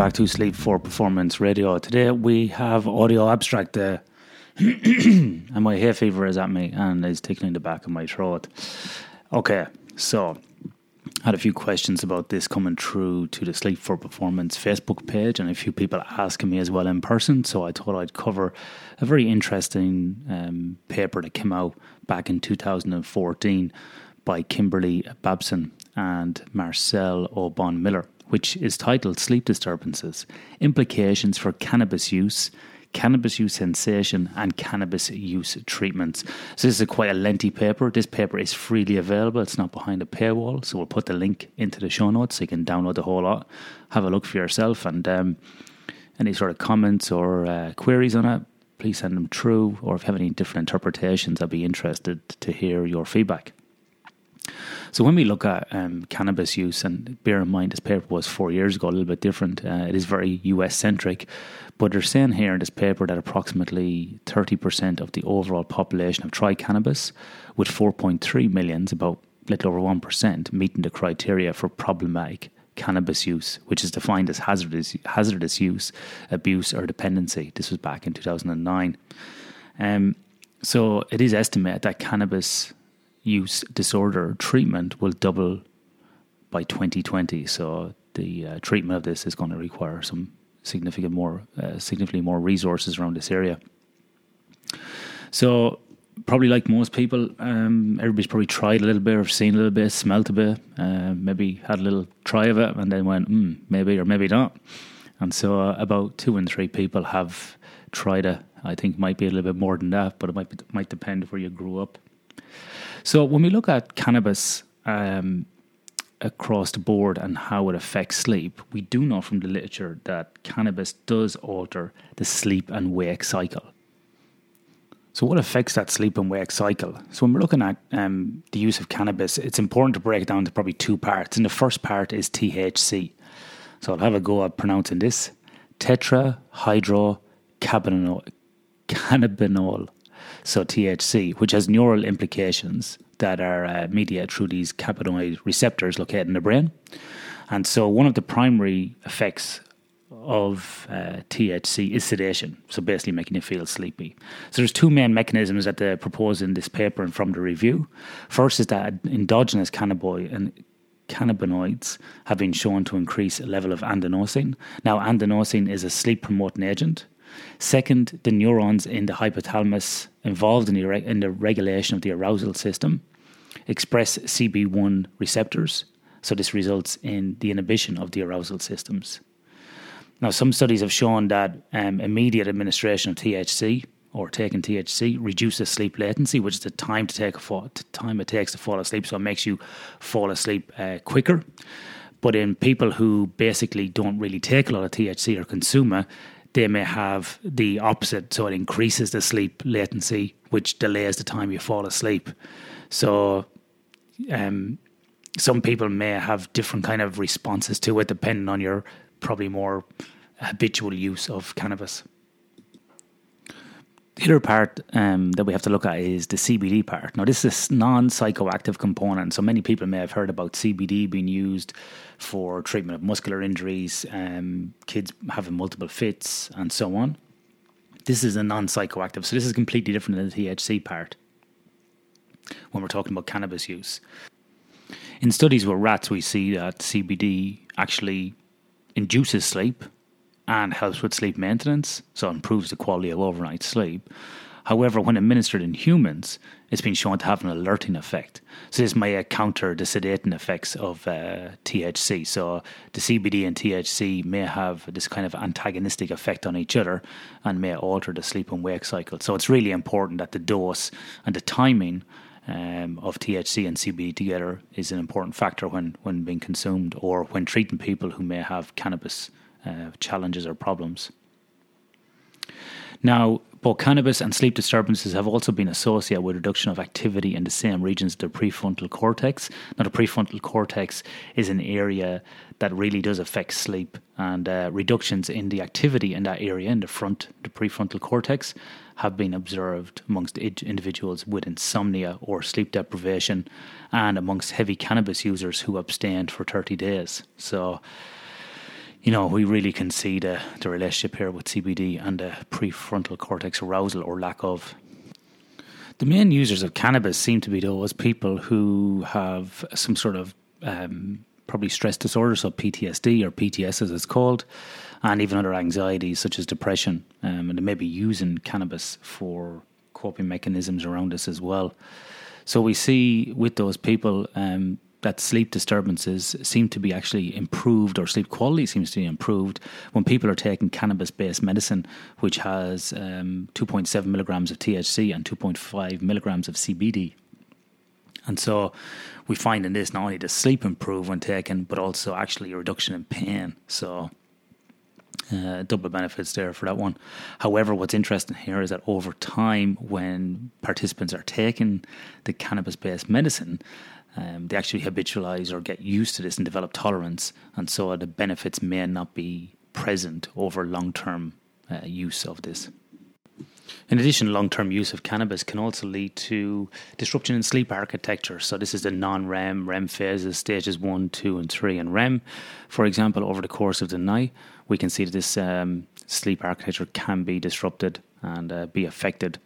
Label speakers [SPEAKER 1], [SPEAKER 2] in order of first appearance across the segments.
[SPEAKER 1] back to Sleep for Performance Radio. Today we have audio abstract, uh, and my hay fever is at me and is tickling the back of my throat. Okay, so I had a few questions about this coming through to the Sleep for Performance Facebook page, and a few people asking me as well in person. So I thought I'd cover a very interesting um, paper that came out back in 2014 by Kimberly Babson and Marcel O. Bonn-Miller which is titled Sleep Disturbances Implications for Cannabis Use, Cannabis Use Cessation, and Cannabis Use Treatments. So, this is a quite a lengthy paper. This paper is freely available, it's not behind a paywall. So, we'll put the link into the show notes so you can download the whole lot, have a look for yourself, and um, any sort of comments or uh, queries on it. Please send them through, or if you have any different interpretations, I'd be interested to hear your feedback. So when we look at um, cannabis use, and bear in mind this paper was four years ago, a little bit different. Uh, it is very US centric, but they're saying here in this paper that approximately 30% of the overall population have tried cannabis, with 4.3 millions, about little over 1%, meeting the criteria for problematic cannabis use, which is defined as hazardous hazardous use, abuse, or dependency. This was back in 2009. Um, so it is estimated that cannabis use disorder treatment will double by 2020. So the uh, treatment of this is going to require some significant more, uh, significantly more resources around this area. So probably like most people, um, everybody's probably tried a little bit or seen a little bit, smelt a bit, uh, maybe had a little try of it, and then went, mm, maybe or maybe not. And so uh, about two and three people have tried it. I think might be a little bit more than that, but it might be, might depend where you grew up. So when we look at cannabis um, across the board and how it affects sleep, we do know from the literature that cannabis does alter the sleep and wake cycle. So, what affects that sleep and wake cycle? So, when we're looking at um, the use of cannabis, it's important to break it down to probably two parts. And the first part is THC. So, I'll have a go at pronouncing this tetrahydrocannabinol so THC, which has neural implications that are uh, mediated through these cannabinoid receptors located in the brain. And so one of the primary effects of uh, THC is sedation, so basically making you feel sleepy. So there's two main mechanisms that they propose in this paper and from the review. First is that endogenous cannabinoid and cannabinoids have been shown to increase a level of adenosine. Now, adenosine is a sleep promoting agent, Second, the neurons in the hypothalamus involved in the, in the regulation of the arousal system express CB1 receptors. So, this results in the inhibition of the arousal systems. Now, some studies have shown that um, immediate administration of THC or taking THC reduces sleep latency, which is the time to take a fall, time it takes to fall asleep. So it makes you fall asleep uh, quicker. But in people who basically don't really take a lot of THC or consume it, they may have the opposite. So it increases the sleep latency, which delays the time you fall asleep. So, um, some people may have different kind of responses to it depending on your probably more habitual use of cannabis. The other part um, that we have to look at is the CBD part. Now, this is a non psychoactive component. So, many people may have heard about CBD being used for treatment of muscular injuries, um, kids having multiple fits, and so on. This is a non psychoactive. So, this is completely different than the THC part when we're talking about cannabis use. In studies with rats, we see that CBD actually induces sleep and helps with sleep maintenance, so improves the quality of overnight sleep. However, when administered in humans, it's been shown to have an alerting effect. So this may counter the sedating effects of uh, THC. So the CBD and THC may have this kind of antagonistic effect on each other and may alter the sleep and wake cycle. So it's really important that the dose and the timing um, of THC and CBD together is an important factor when, when being consumed or when treating people who may have cannabis uh, challenges or problems. Now, both cannabis and sleep disturbances have also been associated with reduction of activity in the same regions of the prefrontal cortex. Now, the prefrontal cortex is an area that really does affect sleep, and uh, reductions in the activity in that area, in the front, the prefrontal cortex, have been observed amongst individuals with insomnia or sleep deprivation, and amongst heavy cannabis users who abstained for 30 days. So, you know, we really can see the, the relationship here with CBD and the prefrontal cortex arousal or lack of. The main users of cannabis seem to be those people who have some sort of um, probably stress disorder, so PTSD or PTS as it's called, and even other anxieties such as depression. Um, and they may be using cannabis for coping mechanisms around this as well. So we see with those people um, that sleep disturbances seem to be actually improved, or sleep quality seems to be improved when people are taking cannabis based medicine, which has um, 2.7 milligrams of THC and 2.5 milligrams of CBD. And so we find in this not only does sleep improve when taken, but also actually a reduction in pain. So uh, double benefits there for that one. However, what's interesting here is that over time, when participants are taking the cannabis based medicine, um, they actually habitualize or get used to this and develop tolerance. And so the benefits may not be present over long term uh, use of this. In addition, long term use of cannabis can also lead to disruption in sleep architecture. So, this is the non REM, REM phases, stages one, two, and three. And REM, for example, over the course of the night, we can see that this um, sleep architecture can be disrupted and uh, be affected.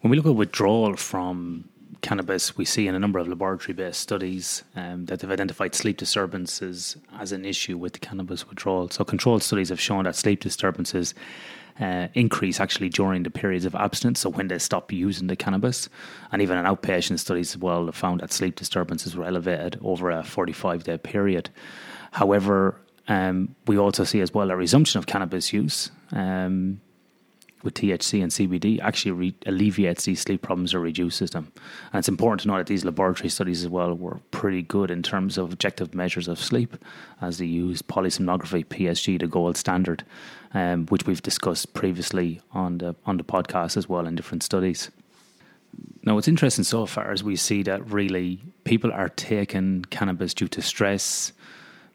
[SPEAKER 1] When we look at withdrawal from cannabis, we see in a number of laboratory based studies um, that they've identified sleep disturbances as an issue with cannabis withdrawal. So, controlled studies have shown that sleep disturbances uh, increase actually during the periods of abstinence, so when they stop using the cannabis. And even in outpatient studies as well, found that sleep disturbances were elevated over a 45 day period. However, um, we also see as well a resumption of cannabis use um, with THC and CBD actually re- alleviates these sleep problems or reduces them. And it's important to know that these laboratory studies as well were pretty good in terms of objective measures of sleep, as they used polysomnography, PSG, the gold standard, um, which we've discussed previously on the on the podcast as well in different studies. Now, what's interesting so far is we see that really people are taking cannabis due to stress,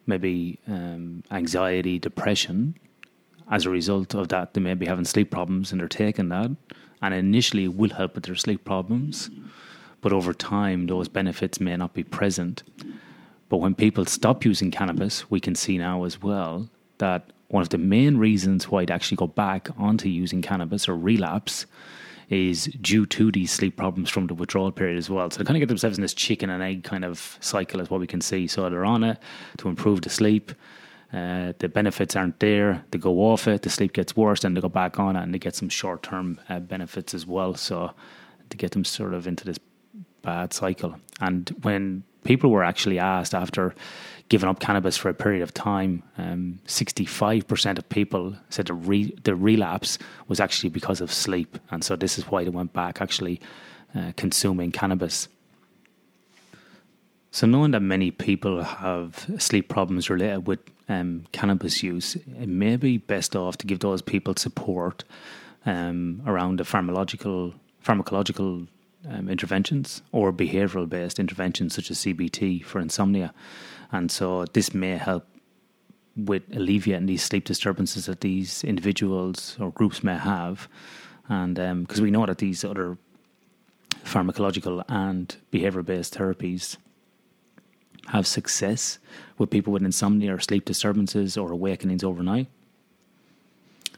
[SPEAKER 1] maybe um, anxiety, depression, as a result of that, they may be having sleep problems and they're taking that. And initially, it will help with their sleep problems. But over time, those benefits may not be present. But when people stop using cannabis, we can see now as well that one of the main reasons why they actually go back onto using cannabis or relapse is due to these sleep problems from the withdrawal period as well. So they kind of get themselves in this chicken and egg kind of cycle, as what we can see. So they're on it to improve the sleep. Uh, the benefits aren't there. They go off it, the sleep gets worse, then they go back on it, and they get some short term uh, benefits as well. So to get them sort of into this bad cycle. And when people were actually asked after giving up cannabis for a period of time, um, 65% of people said the, re- the relapse was actually because of sleep. And so this is why they went back actually uh, consuming cannabis. So, knowing that many people have sleep problems related with um, cannabis use, it may be best off to give those people support um, around the pharmacological pharmacological um, interventions or behavioural based interventions such as CBT for insomnia, and so this may help with alleviating these sleep disturbances that these individuals or groups may have, and because um, we know that these other pharmacological and behavioural based therapies have success with people with insomnia or sleep disturbances or awakenings overnight.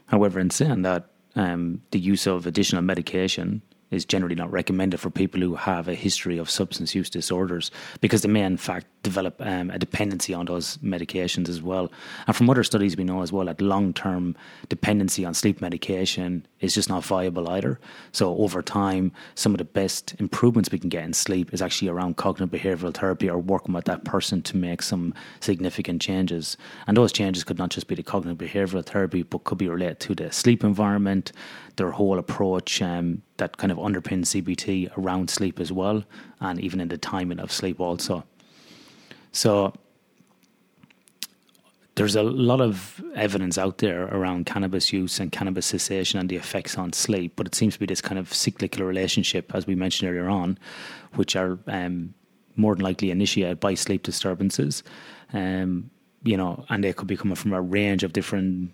[SPEAKER 1] However, in saying that, um, the use of additional medication is generally not recommended for people who have a history of substance use disorders because they may, in fact, develop um, a dependency on those medications as well. And from other studies, we know as well that long term dependency on sleep medication is just not viable either. So, over time, some of the best improvements we can get in sleep is actually around cognitive behavioral therapy or working with that person to make some significant changes. And those changes could not just be the cognitive behavioral therapy, but could be related to the sleep environment, their whole approach um, that kind of underpins CBT around sleep as well, and even in the timing of sleep also. So there's a lot of evidence out there around cannabis use and cannabis cessation and the effects on sleep, but it seems to be this kind of cyclical relationship, as we mentioned earlier on, which are um, more than likely initiated by sleep disturbances. Um, you know, and they could be coming from a range of different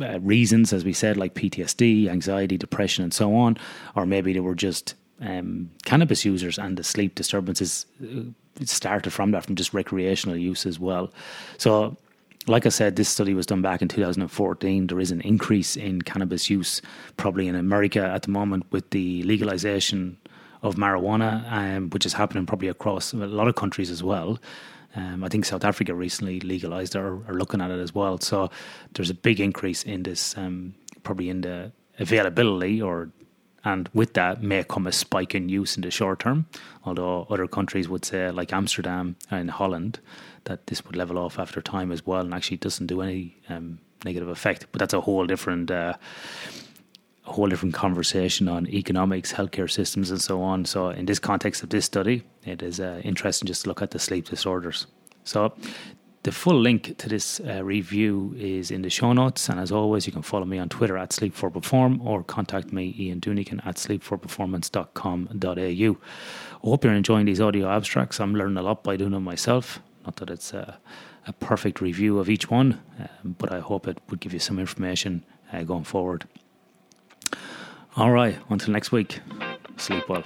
[SPEAKER 1] uh, reasons, as we said, like PTSD, anxiety, depression, and so on, or maybe they were just um, cannabis users and the sleep disturbances uh, started from that, from just recreational use as well. So like I said, this study was done back in 2014. There is an increase in cannabis use, probably in America at the moment, with the legalization of marijuana, um, which is happening probably across a lot of countries as well. Um, I think South Africa recently legalized or are looking at it as well. So there's a big increase in this, um, probably in the availability or and with that may come a spike in use in the short term. Although other countries would say, like Amsterdam and Holland, that this would level off after time as well, and actually doesn't do any um, negative effect. But that's a whole different, uh, a whole different conversation on economics, healthcare systems, and so on. So, in this context of this study, it is uh, interesting just to look at the sleep disorders. So, the full link to this uh, review is in the show notes. And as always, you can follow me on Twitter at Sleep4Perform or contact me, Ian Dunican, at sleep4performance.com.au. I hope you're enjoying these audio abstracts. I'm learning a lot by doing them myself. Not that it's a, a perfect review of each one, um, but I hope it would give you some information uh, going forward. All right, until next week, sleep well.